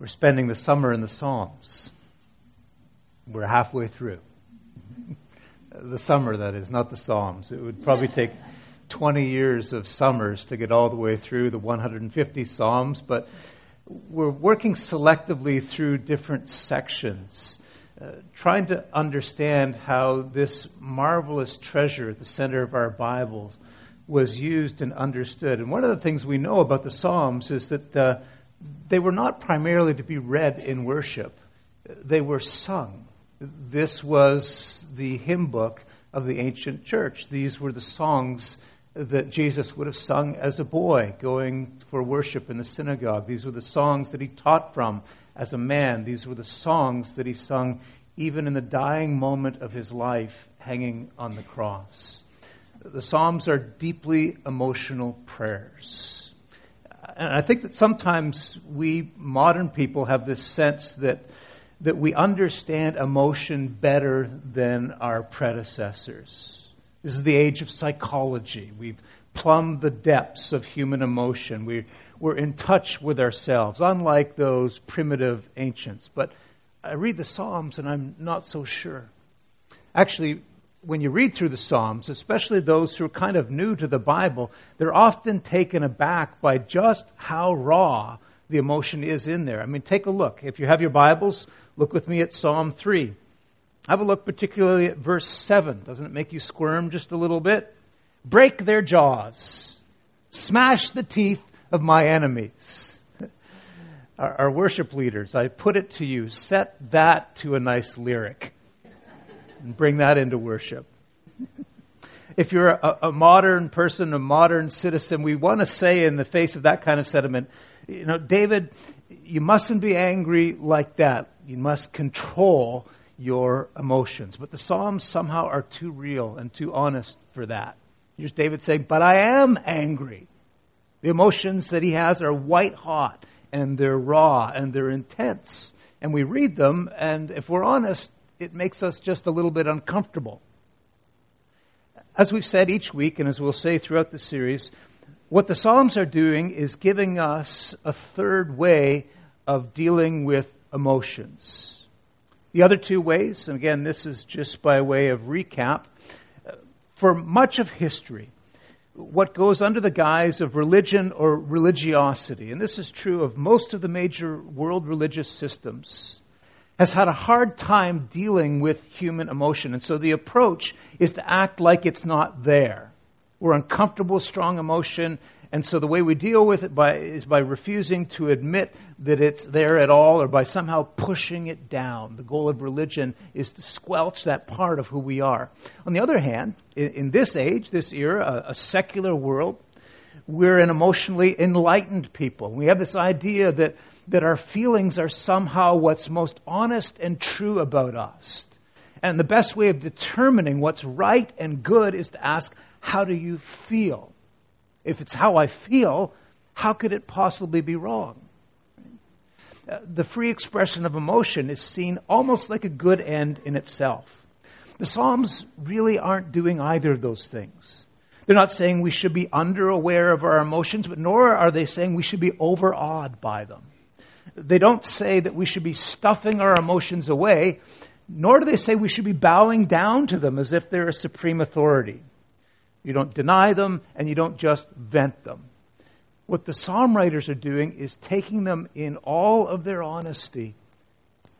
We're spending the summer in the Psalms. We're halfway through. the summer, that is, not the Psalms. It would probably take 20 years of summers to get all the way through the 150 Psalms, but we're working selectively through different sections, uh, trying to understand how this marvelous treasure at the center of our Bibles was used and understood. And one of the things we know about the Psalms is that uh, they were not primarily to be read in worship, they were sung. This was the hymn book of the ancient church. These were the songs that Jesus would have sung as a boy going for worship in the synagogue. These were the songs that he taught from as a man. These were the songs that he sung even in the dying moment of his life hanging on the cross. The Psalms are deeply emotional prayers and I think that sometimes we modern people have this sense that, that we understand emotion better than our predecessors. This is the age of psychology. We've plumbed the depths of human emotion. We, we're in touch with ourselves, unlike those primitive ancients. But I read the Psalms and I'm not so sure. Actually, when you read through the Psalms, especially those who are kind of new to the Bible, they're often taken aback by just how raw the emotion is in there. I mean, take a look. If you have your Bibles, look with me at Psalm 3. Have a look particularly at verse 7. Doesn't it make you squirm just a little bit? Break their jaws. Smash the teeth of my enemies. Our, our worship leaders, I put it to you, set that to a nice lyric and bring that into worship. if you're a, a, modern person, a modern citizen, we want to say in the face of that kind of sentiment, you know, David, you mustn't be angry like that. You must control your emotions. But the Psalms somehow are too real and too honest for that. Here's David saying, But I am angry. The emotions that he has are white hot and they're raw and they're intense. And we read them, and if we're honest, it makes us just a little bit uncomfortable. As we've said each week, and as we'll say throughout the series, what the Psalms are doing is giving us a third way of dealing with emotions. The other two ways, and again, this is just by way of recap, for much of history, what goes under the guise of religion or religiosity, and this is true of most of the major world religious systems, has had a hard time dealing with human emotion. And so the approach is to act like it's not there. We're uncomfortable with strong emotion, and so the way we deal with it by, is by refusing to admit that it's there at all or by somehow pushing it down. The goal of religion is to squelch that part of who we are. On the other hand, in, in this age, this era, a, a secular world, we're an emotionally enlightened people. We have this idea that that our feelings are somehow what's most honest and true about us. And the best way of determining what's right and good is to ask, how do you feel? If it's how I feel, how could it possibly be wrong? Uh, the free expression of emotion is seen almost like a good end in itself. The Psalms really aren't doing either of those things. They're not saying we should be under aware of our emotions, but nor are they saying we should be overawed by them. They don't say that we should be stuffing our emotions away, nor do they say we should be bowing down to them as if they're a supreme authority. You don't deny them and you don't just vent them. What the psalm writers are doing is taking them in all of their honesty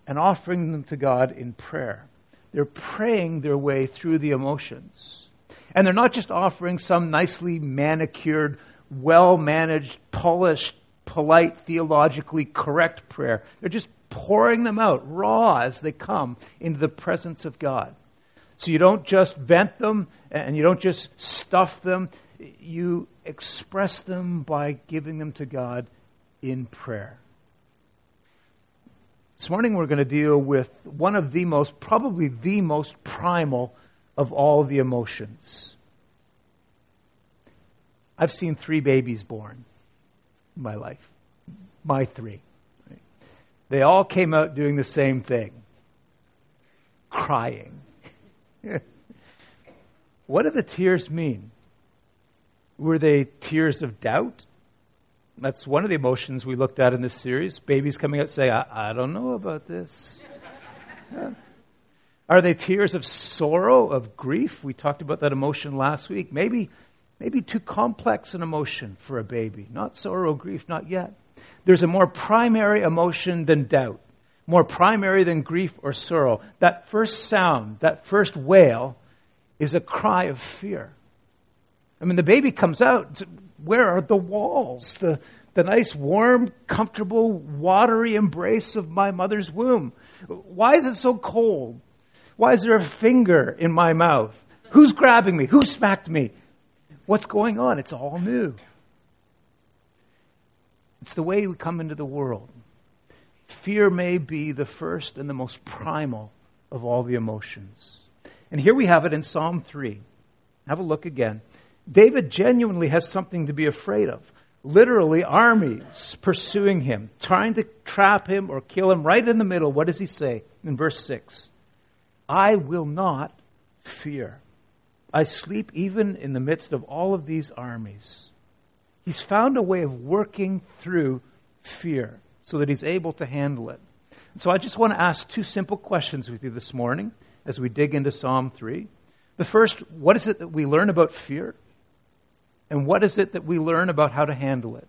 and offering them to God in prayer. They're praying their way through the emotions. And they're not just offering some nicely manicured, well managed, polished polite, theologically correct prayer. They're just pouring them out raw as they come into the presence of God. So you don't just vent them and you don't just stuff them. You express them by giving them to God in prayer. This morning we're going to deal with one of the most, probably the most primal of all the emotions. I've seen three babies born in my life. My three. They all came out doing the same thing crying. what do the tears mean? Were they tears of doubt? That's one of the emotions we looked at in this series. Babies coming out saying, I, I don't know about this. Are they tears of sorrow, of grief? We talked about that emotion last week. Maybe, maybe too complex an emotion for a baby. Not sorrow, grief, not yet. There's a more primary emotion than doubt, more primary than grief or sorrow. That first sound, that first wail, is a cry of fear. I mean, the baby comes out. Where are the walls? The, the nice, warm, comfortable, watery embrace of my mother's womb. Why is it so cold? Why is there a finger in my mouth? Who's grabbing me? Who smacked me? What's going on? It's all new. It's the way we come into the world. Fear may be the first and the most primal of all the emotions. And here we have it in Psalm 3. Have a look again. David genuinely has something to be afraid of. Literally, armies pursuing him, trying to trap him or kill him right in the middle. What does he say in verse 6? I will not fear. I sleep even in the midst of all of these armies. He's found a way of working through fear so that he's able to handle it. So I just want to ask two simple questions with you this morning as we dig into Psalm 3. The first, what is it that we learn about fear? And what is it that we learn about how to handle it?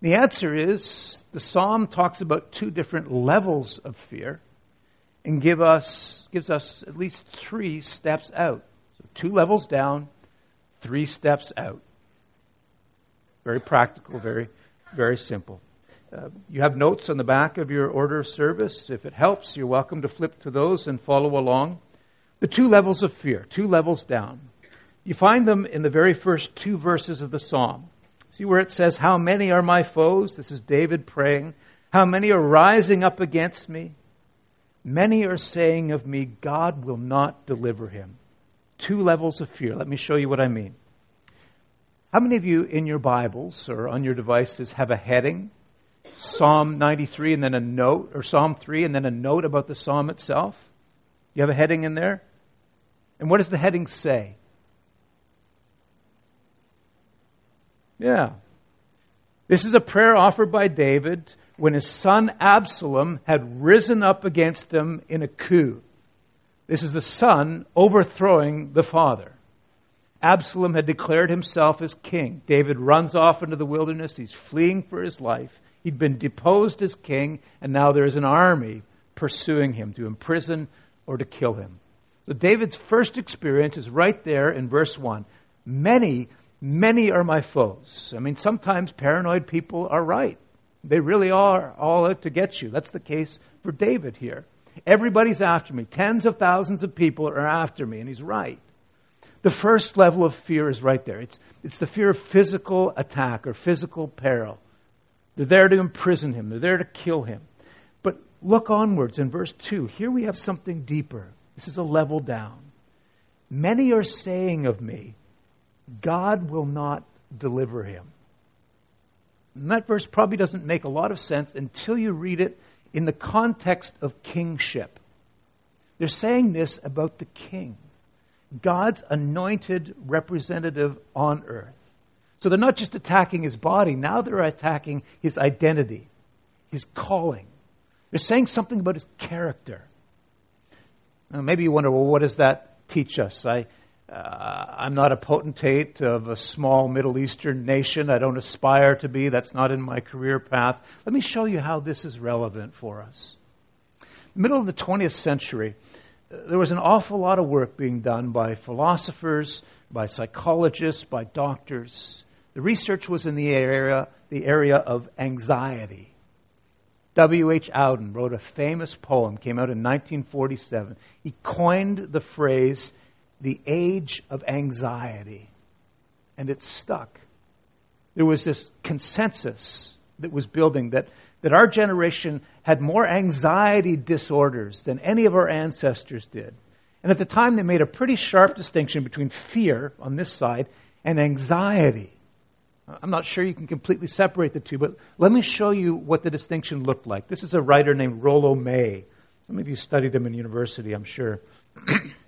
The answer is the psalm talks about two different levels of fear and give us, gives us at least three steps out. So two levels down, three steps out. Very practical, very, very simple. Uh, you have notes on the back of your order of service. If it helps, you're welcome to flip to those and follow along. The two levels of fear, two levels down. You find them in the very first two verses of the psalm. See where it says, How many are my foes? This is David praying. How many are rising up against me? Many are saying of me, God will not deliver him. Two levels of fear. Let me show you what I mean. How many of you in your Bibles or on your devices have a heading? Psalm 93 and then a note, or Psalm 3 and then a note about the psalm itself? You have a heading in there? And what does the heading say? Yeah. This is a prayer offered by David when his son Absalom had risen up against him in a coup. This is the son overthrowing the father. Absalom had declared himself as king. David runs off into the wilderness. He's fleeing for his life. He'd been deposed as king, and now there's an army pursuing him to imprison or to kill him. So David's first experience is right there in verse 1. Many, many are my foes. I mean, sometimes paranoid people are right. They really are all out to get you. That's the case for David here. Everybody's after me. Tens of thousands of people are after me, and he's right. The first level of fear is right there. It's, it's the fear of physical attack or physical peril. They're there to imprison him, they're there to kill him. But look onwards in verse 2. Here we have something deeper. This is a level down. Many are saying of me, God will not deliver him. And that verse probably doesn't make a lot of sense until you read it in the context of kingship. They're saying this about the king, God's anointed representative on earth. So they're not just attacking his body, now they're attacking his identity, his calling. They're saying something about his character. Now, maybe you wonder, well, what does that teach us? I, uh, I'm not a potentate of a small Middle Eastern nation. I don't aspire to be. That's not in my career path. Let me show you how this is relevant for us. Middle of the 20th century, uh, there was an awful lot of work being done by philosophers, by psychologists, by doctors. The research was in the area, the area of anxiety. W.H. Auden wrote a famous poem, came out in 1947. He coined the phrase the age of anxiety. And it stuck. There was this consensus that was building that, that our generation had more anxiety disorders than any of our ancestors did. And at the time, they made a pretty sharp distinction between fear on this side and anxiety. I'm not sure you can completely separate the two, but let me show you what the distinction looked like. This is a writer named Rollo May. Some of you studied him in university, I'm sure.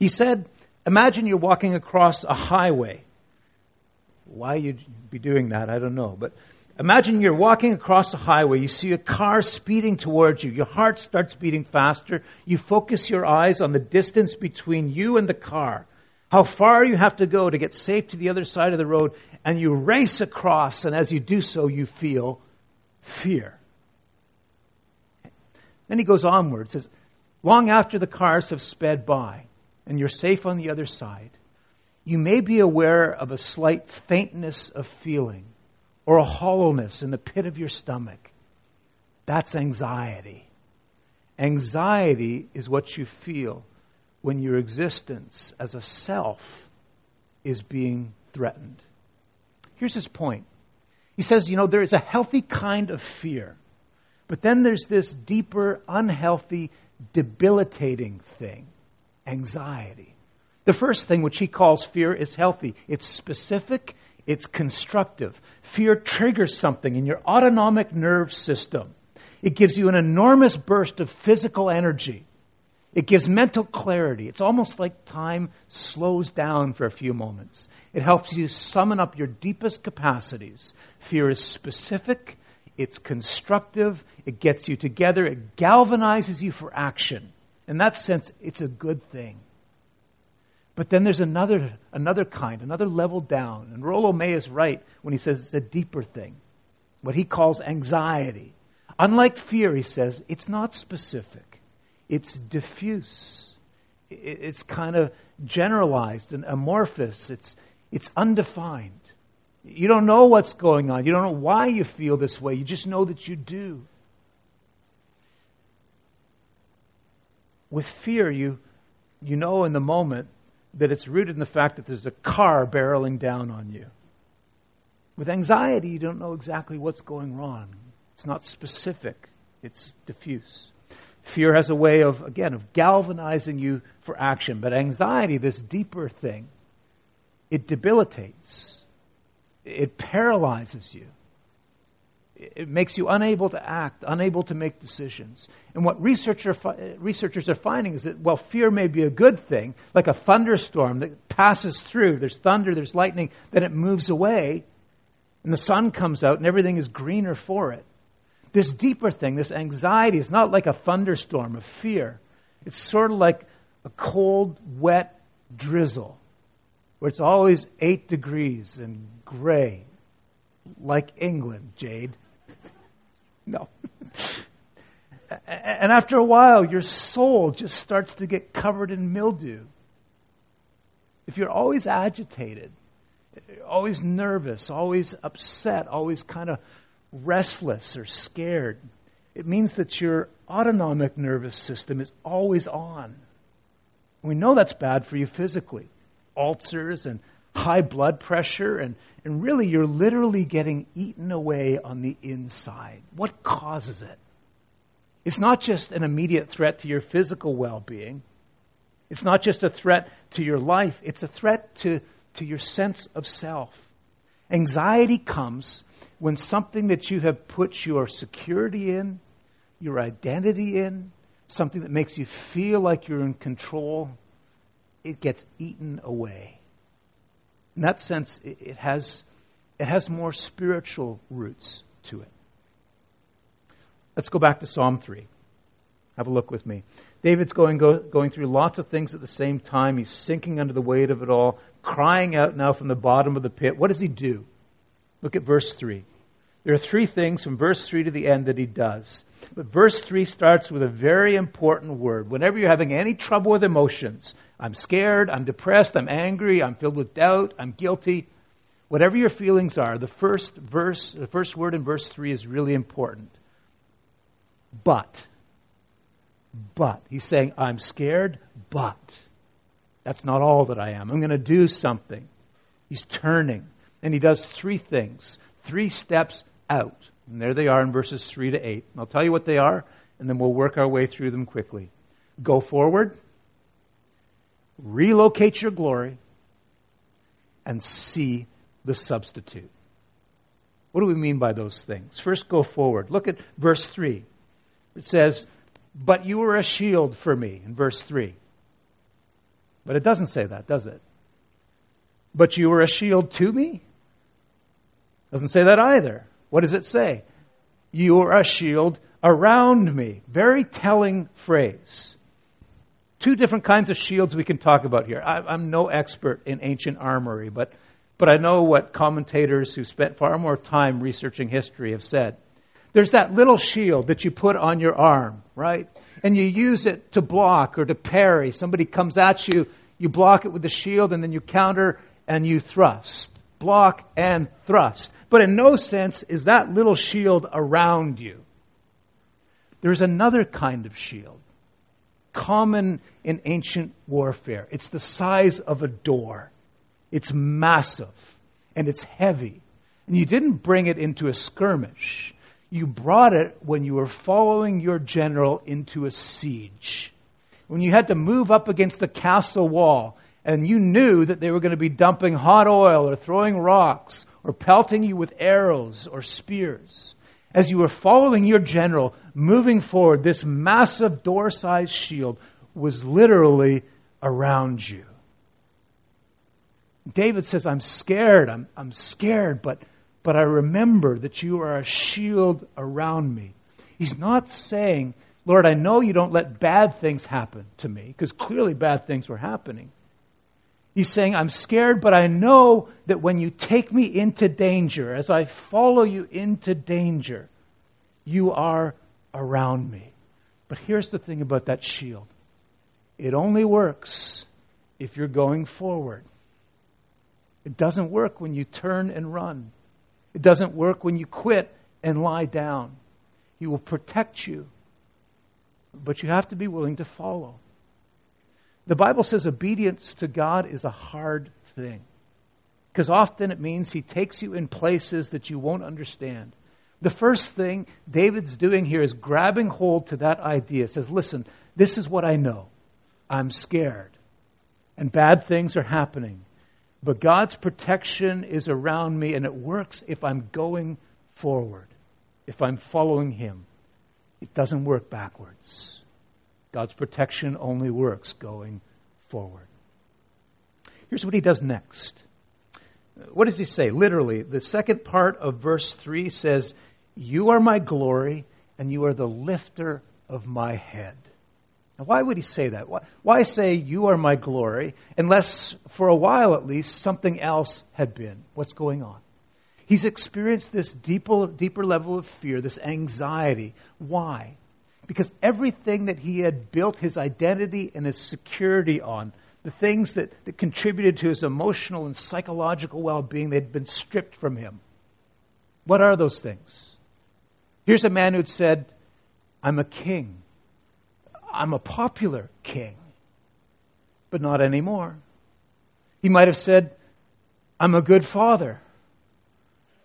He said, Imagine you're walking across a highway. Why you'd be doing that, I don't know. But imagine you're walking across a highway, you see a car speeding towards you, your heart starts beating faster, you focus your eyes on the distance between you and the car, how far you have to go to get safe to the other side of the road, and you race across, and as you do so, you feel fear. Then he goes onward, says, long after the cars have sped by, and you're safe on the other side, you may be aware of a slight faintness of feeling or a hollowness in the pit of your stomach. That's anxiety. Anxiety is what you feel when your existence as a self is being threatened. Here's his point. He says, you know, there is a healthy kind of fear, but then there's this deeper, unhealthy, debilitating thing anxiety. The first thing, which he calls fear, is healthy. It's specific, it's constructive. Fear triggers something in your autonomic nerve system. It gives you an enormous burst of physical energy. It gives mental clarity. It's almost like time slows down for a few moments. It helps you summon up your deepest capacities. Fear is specific, it's constructive, it gets you together, it galvanizes you for action. In that sense, it's a good thing. But then there's another, another kind, another level down. And Rollo May is right when he says it's a deeper thing, what he calls anxiety. Unlike fear, he says, it's not specific, it's diffuse. It's kind of generalized and amorphous. It's, it's undefined. You don't know what's going on. You don't know why you feel this way. You just know that you do. With fear, you, you know in the moment that it's rooted in the fact that there's a car barreling down on you. With anxiety, you don't know exactly what's going wrong. It's not specific, it's diffuse. Fear has a way of, again, of galvanizing you for action. But anxiety, this deeper thing, it debilitates, it paralyzes you it makes you unable to act, unable to make decisions. And what researcher, researchers are finding is that while fear may be a good thing, like a thunderstorm that passes through, there's thunder, there's lightning, then it moves away, and the sun comes out, and everything is greener for it. This deeper thing, this anxiety, is not like a thunderstorm of fear. It's sort of like a cold, wet drizzle, where it's always eight degrees and gray, like England, Jade. No. and after a while, your soul just starts to get covered in mildew. If you're always agitated, always nervous, always upset, always kind of restless or scared, it means that your autonomic nervous system is always on. We know that's bad for you physically. Ulcers and high blood pressure, and, and really you're literally getting eaten away on the inside. What causes it? It's not just an immediate threat to your physical well being, it's not just a threat to your life, it's a threat to, to your sense of self. Anxiety comes when something that you have put your security in, your identity in, something that makes you feel like you're in control, it gets eaten away. In that sense, it, has, it has more spiritual roots to it. Let's go back to Psalm 3. Have a look with me. David's going, go, going through lots of things at the same time. He's sinking under the weight of it all, crying out now from the bottom of the pit. What does he do? Look at verse 3. There are three things from verse 3 to the end that he does. But verse 3 starts with a very important word. Whenever you're having any trouble with emotions, I'm scared, I'm depressed, I'm angry, I'm filled with doubt, I'm guilty, whatever your feelings are, the first verse, the first word in verse 3 is really important. But. But. He's saying, I'm scared, but. That's not all that I am. I'm going to do something. He's turning. And he does three things, three steps out. And there they are in verses 3 to 8. I'll tell you what they are, and then we'll work our way through them quickly. Go forward, relocate your glory, and see the substitute. What do we mean by those things? First, go forward. Look at verse 3. It says, But you were a shield for me, in verse 3. But it doesn't say that, does it? But you were a shield to me? Doesn't say that either. What does it say? You are a shield around me. Very telling phrase. Two different kinds of shields we can talk about here. I, am no expert in ancient armory, but, but I know what commentators who spent far more time researching history have said. There's that little shield that you put on your arm, right? And you use it to block or to parry. Somebody comes at you, you block it with the shield, and then you counter and you thrust. Block and thrust. But in no sense is that little shield around you. There's another kind of shield, common in ancient warfare. It's the size of a door. It's massive and it's heavy. And you didn't bring it into a skirmish. You brought it when you were following your general into a siege. When you had to move up against the castle wall and you knew that they were going to be dumping hot oil or throwing rocks or pelting you with arrows or spears. As you were following your general, moving forward, this massive door sized shield was literally around you. David says, I'm scared, I'm, I'm scared, but, but I remember that you are a shield around me. He's not saying, Lord, I know you don't let bad things happen to me, because clearly bad things were happening. He's saying, I'm scared, but I know that when you take me into danger, as I follow you into danger, you are around me. But here's the thing about that shield it only works if you're going forward. It doesn't work when you turn and run. It doesn't work when you quit and lie down. He will protect you, but you have to be willing to follow. The Bible says obedience to God is a hard thing because often it means He takes you in places that you won't understand. The first thing David's doing here is grabbing hold to that idea. Says, listen, this is what I know. I'm scared. And bad things are happening. But God's protection is around me, and it works if I'm going forward, if I'm following Him. It doesn't work backwards. God's protection only works going forward. Here's what He does next. What does He say? Literally, the second part of verse 3 says, you are my glory, and you are the lifter of my head. Now, why would he say that? Why, say, You are my glory, unless, for a while at least, something else had been? What's going on? He's experienced this deeper, deeper level of fear, this anxiety. Why? Because everything that he had built his identity and his security on, the things that, that contributed to his emotional and psychological well being, they'd been stripped from him. What are those things? Here's a man who'd said, I'm a king. I'm a popular king. But not anymore. He might have said, I'm a good father.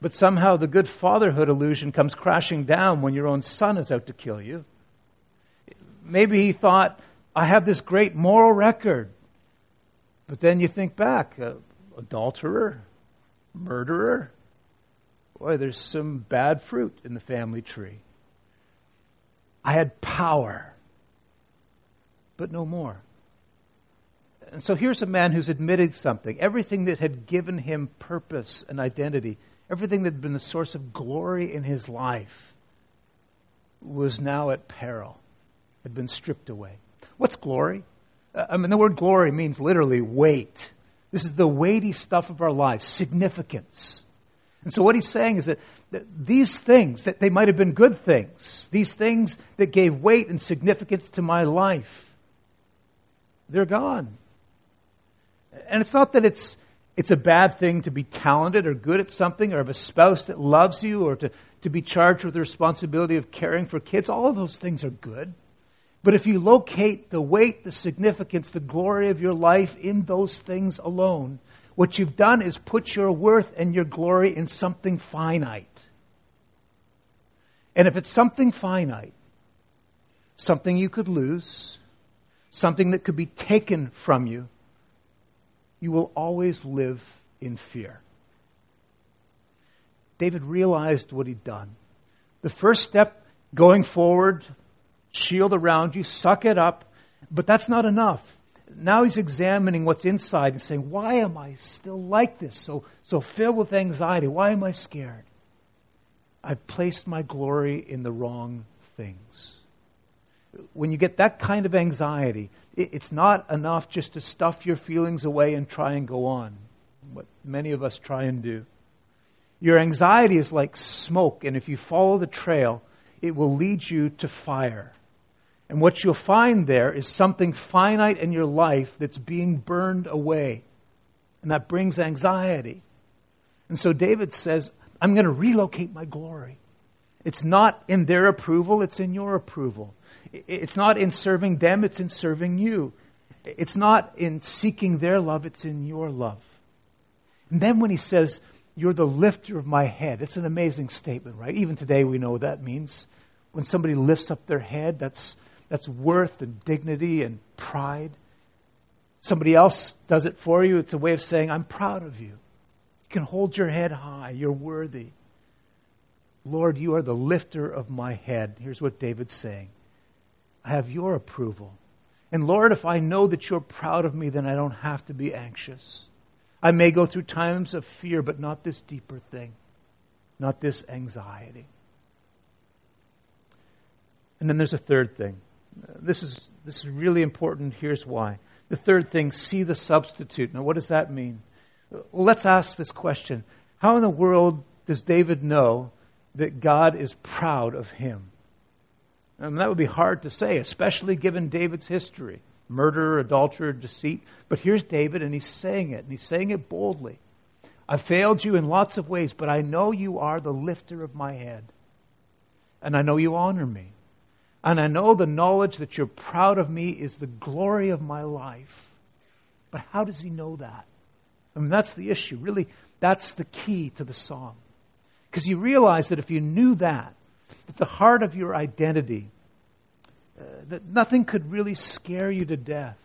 But somehow the good fatherhood illusion comes crashing down when your own son is out to kill you. Maybe he thought, I have this great moral record. But then you think back, uh, adulterer, murderer, boy, there's some bad fruit in the family tree. I had power, but no more. And so here's a man who's admitted something. Everything that had given him purpose and identity, everything that had been the source of glory in his life, was now at peril, had been stripped away. What's glory? Uh, I mean, the word glory means literally weight. This is the weighty stuff of our lives, significance. And so what he's saying is that, that these things, that they might have been good things, these things that gave weight and significance to my life, they're gone. And it's not that it's, it's a bad thing to be talented or good at something or have a spouse that loves you or to, to be charged with the responsibility of caring for kids. All of those things are good. But if you locate the weight, the significance, the glory of your life in those things alone, what you've done is put your worth and your glory in something finite. And if it's something finite, something you could lose, something that could be taken from you, you will always live in fear. David realized what he'd done. The first step going forward, shield around you, suck it up, but that's not enough. Now he's examining what's inside and saying, Why am I still like this? So, so filled with anxiety. Why am I scared? I've placed my glory in the wrong things. When you get that kind of anxiety, it's not enough just to stuff your feelings away and try and go on, what many of us try and do. Your anxiety is like smoke, and if you follow the trail, it will lead you to fire. And what you'll find there is something finite in your life that's being burned away. And that brings anxiety. And so David says, I'm going to relocate my glory. It's not in their approval, it's in your approval. It's not in serving them, it's in serving you. It's not in seeking their love, it's in your love. And then when he says, You're the lifter of my head, it's an amazing statement, right? Even today we know what that means. When somebody lifts up their head, that's that's worth and dignity and pride. Somebody else does it for you. It's a way of saying, I'm proud of you. You can hold your head high. You're worthy. Lord, you are the lifter of my head. Here's what David's saying I have your approval. And Lord, if I know that you're proud of me, then I don't have to be anxious. I may go through times of fear, but not this deeper thing, not this anxiety. And then there's a third thing this is, this is really important. Here's why. The third thing, see the substitute. Now, what does that mean? Well, let's ask this question How in the world does David know that God is proud of him? And that would be hard to say, especially given David's history murder, adultery, deceit. But here's David, and he's saying it, and he's saying it boldly. I failed you in lots of ways, but I know you are the lifter of my head. And I know you honor me. And I know the knowledge that you're proud of me is the glory of my life. But how does he know that? I mean, that's the issue. Really, that's the key to the psalm. Because you realize that if you knew that, at the heart of your identity, uh, that nothing could really scare you to death.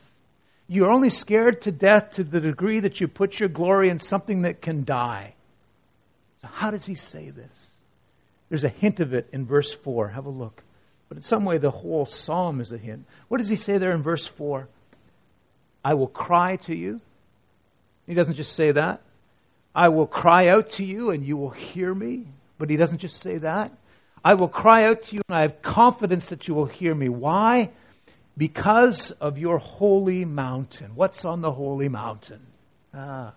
You're only scared to death to the degree that you put your glory in something that can die. So, how does he say this? There's a hint of it in verse 4. Have a look. But in some way, the whole psalm is a hint. What does he say there in verse 4? I will cry to you. He doesn't just say that. I will cry out to you and you will hear me. But he doesn't just say that. I will cry out to you and I have confidence that you will hear me. Why? Because of your holy mountain. What's on the holy mountain? Ah.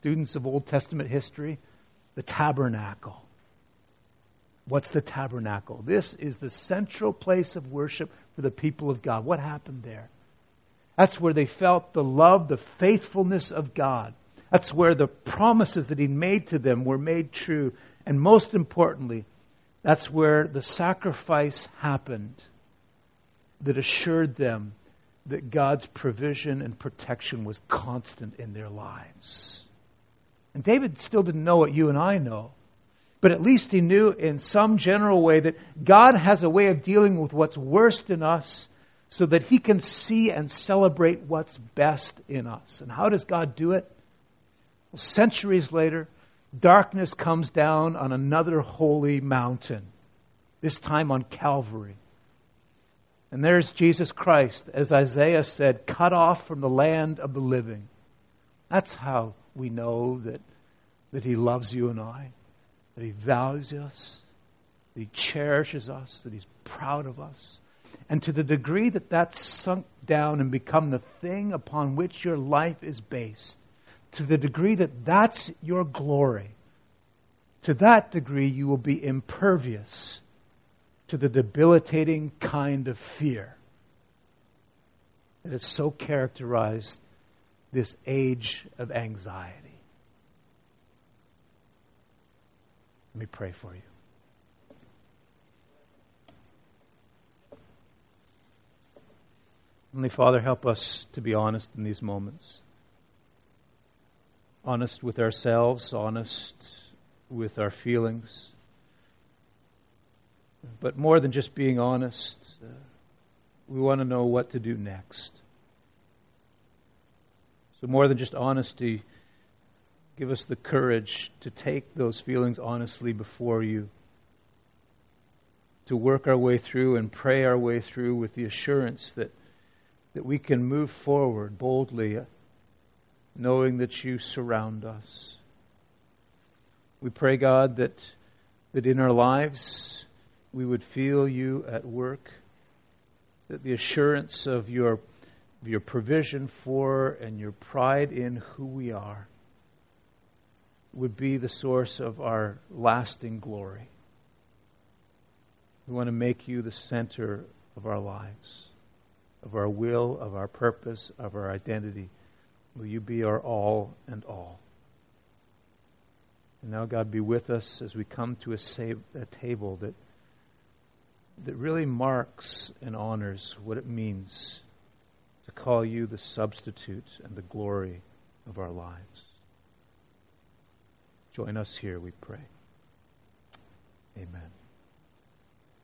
Students of Old Testament history, the tabernacle. What's the tabernacle? This is the central place of worship for the people of God. What happened there? That's where they felt the love, the faithfulness of God. That's where the promises that He made to them were made true. And most importantly, that's where the sacrifice happened that assured them that God's provision and protection was constant in their lives. And David still didn't know what you and I know. But at least he knew in some general way that God has a way of dealing with what's worst in us so that he can see and celebrate what's best in us. And how does God do it? Well, centuries later, darkness comes down on another holy mountain, this time on Calvary. And there's Jesus Christ, as Isaiah said, cut off from the land of the living. That's how we know that, that he loves you and I that He values us, that He cherishes us, that He's proud of us. And to the degree that that's sunk down and become the thing upon which your life is based, to the degree that that's your glory, to that degree you will be impervious to the debilitating kind of fear that has so characterized this age of anxiety. Let me pray for you. Heavenly Father, help us to be honest in these moments. Honest with ourselves, honest with our feelings. But more than just being honest, uh, we want to know what to do next. So, more than just honesty, Give us the courage to take those feelings honestly before you, to work our way through and pray our way through with the assurance that, that we can move forward boldly, knowing that you surround us. We pray, God, that, that in our lives we would feel you at work, that the assurance of your, your provision for and your pride in who we are would be the source of our lasting glory. We want to make you the center of our lives, of our will, of our purpose, of our identity. Will you be our all and all? And now, God, be with us as we come to a, a table that, that really marks and honors what it means to call you the substitute and the glory of our lives. Join us here, we pray. Amen.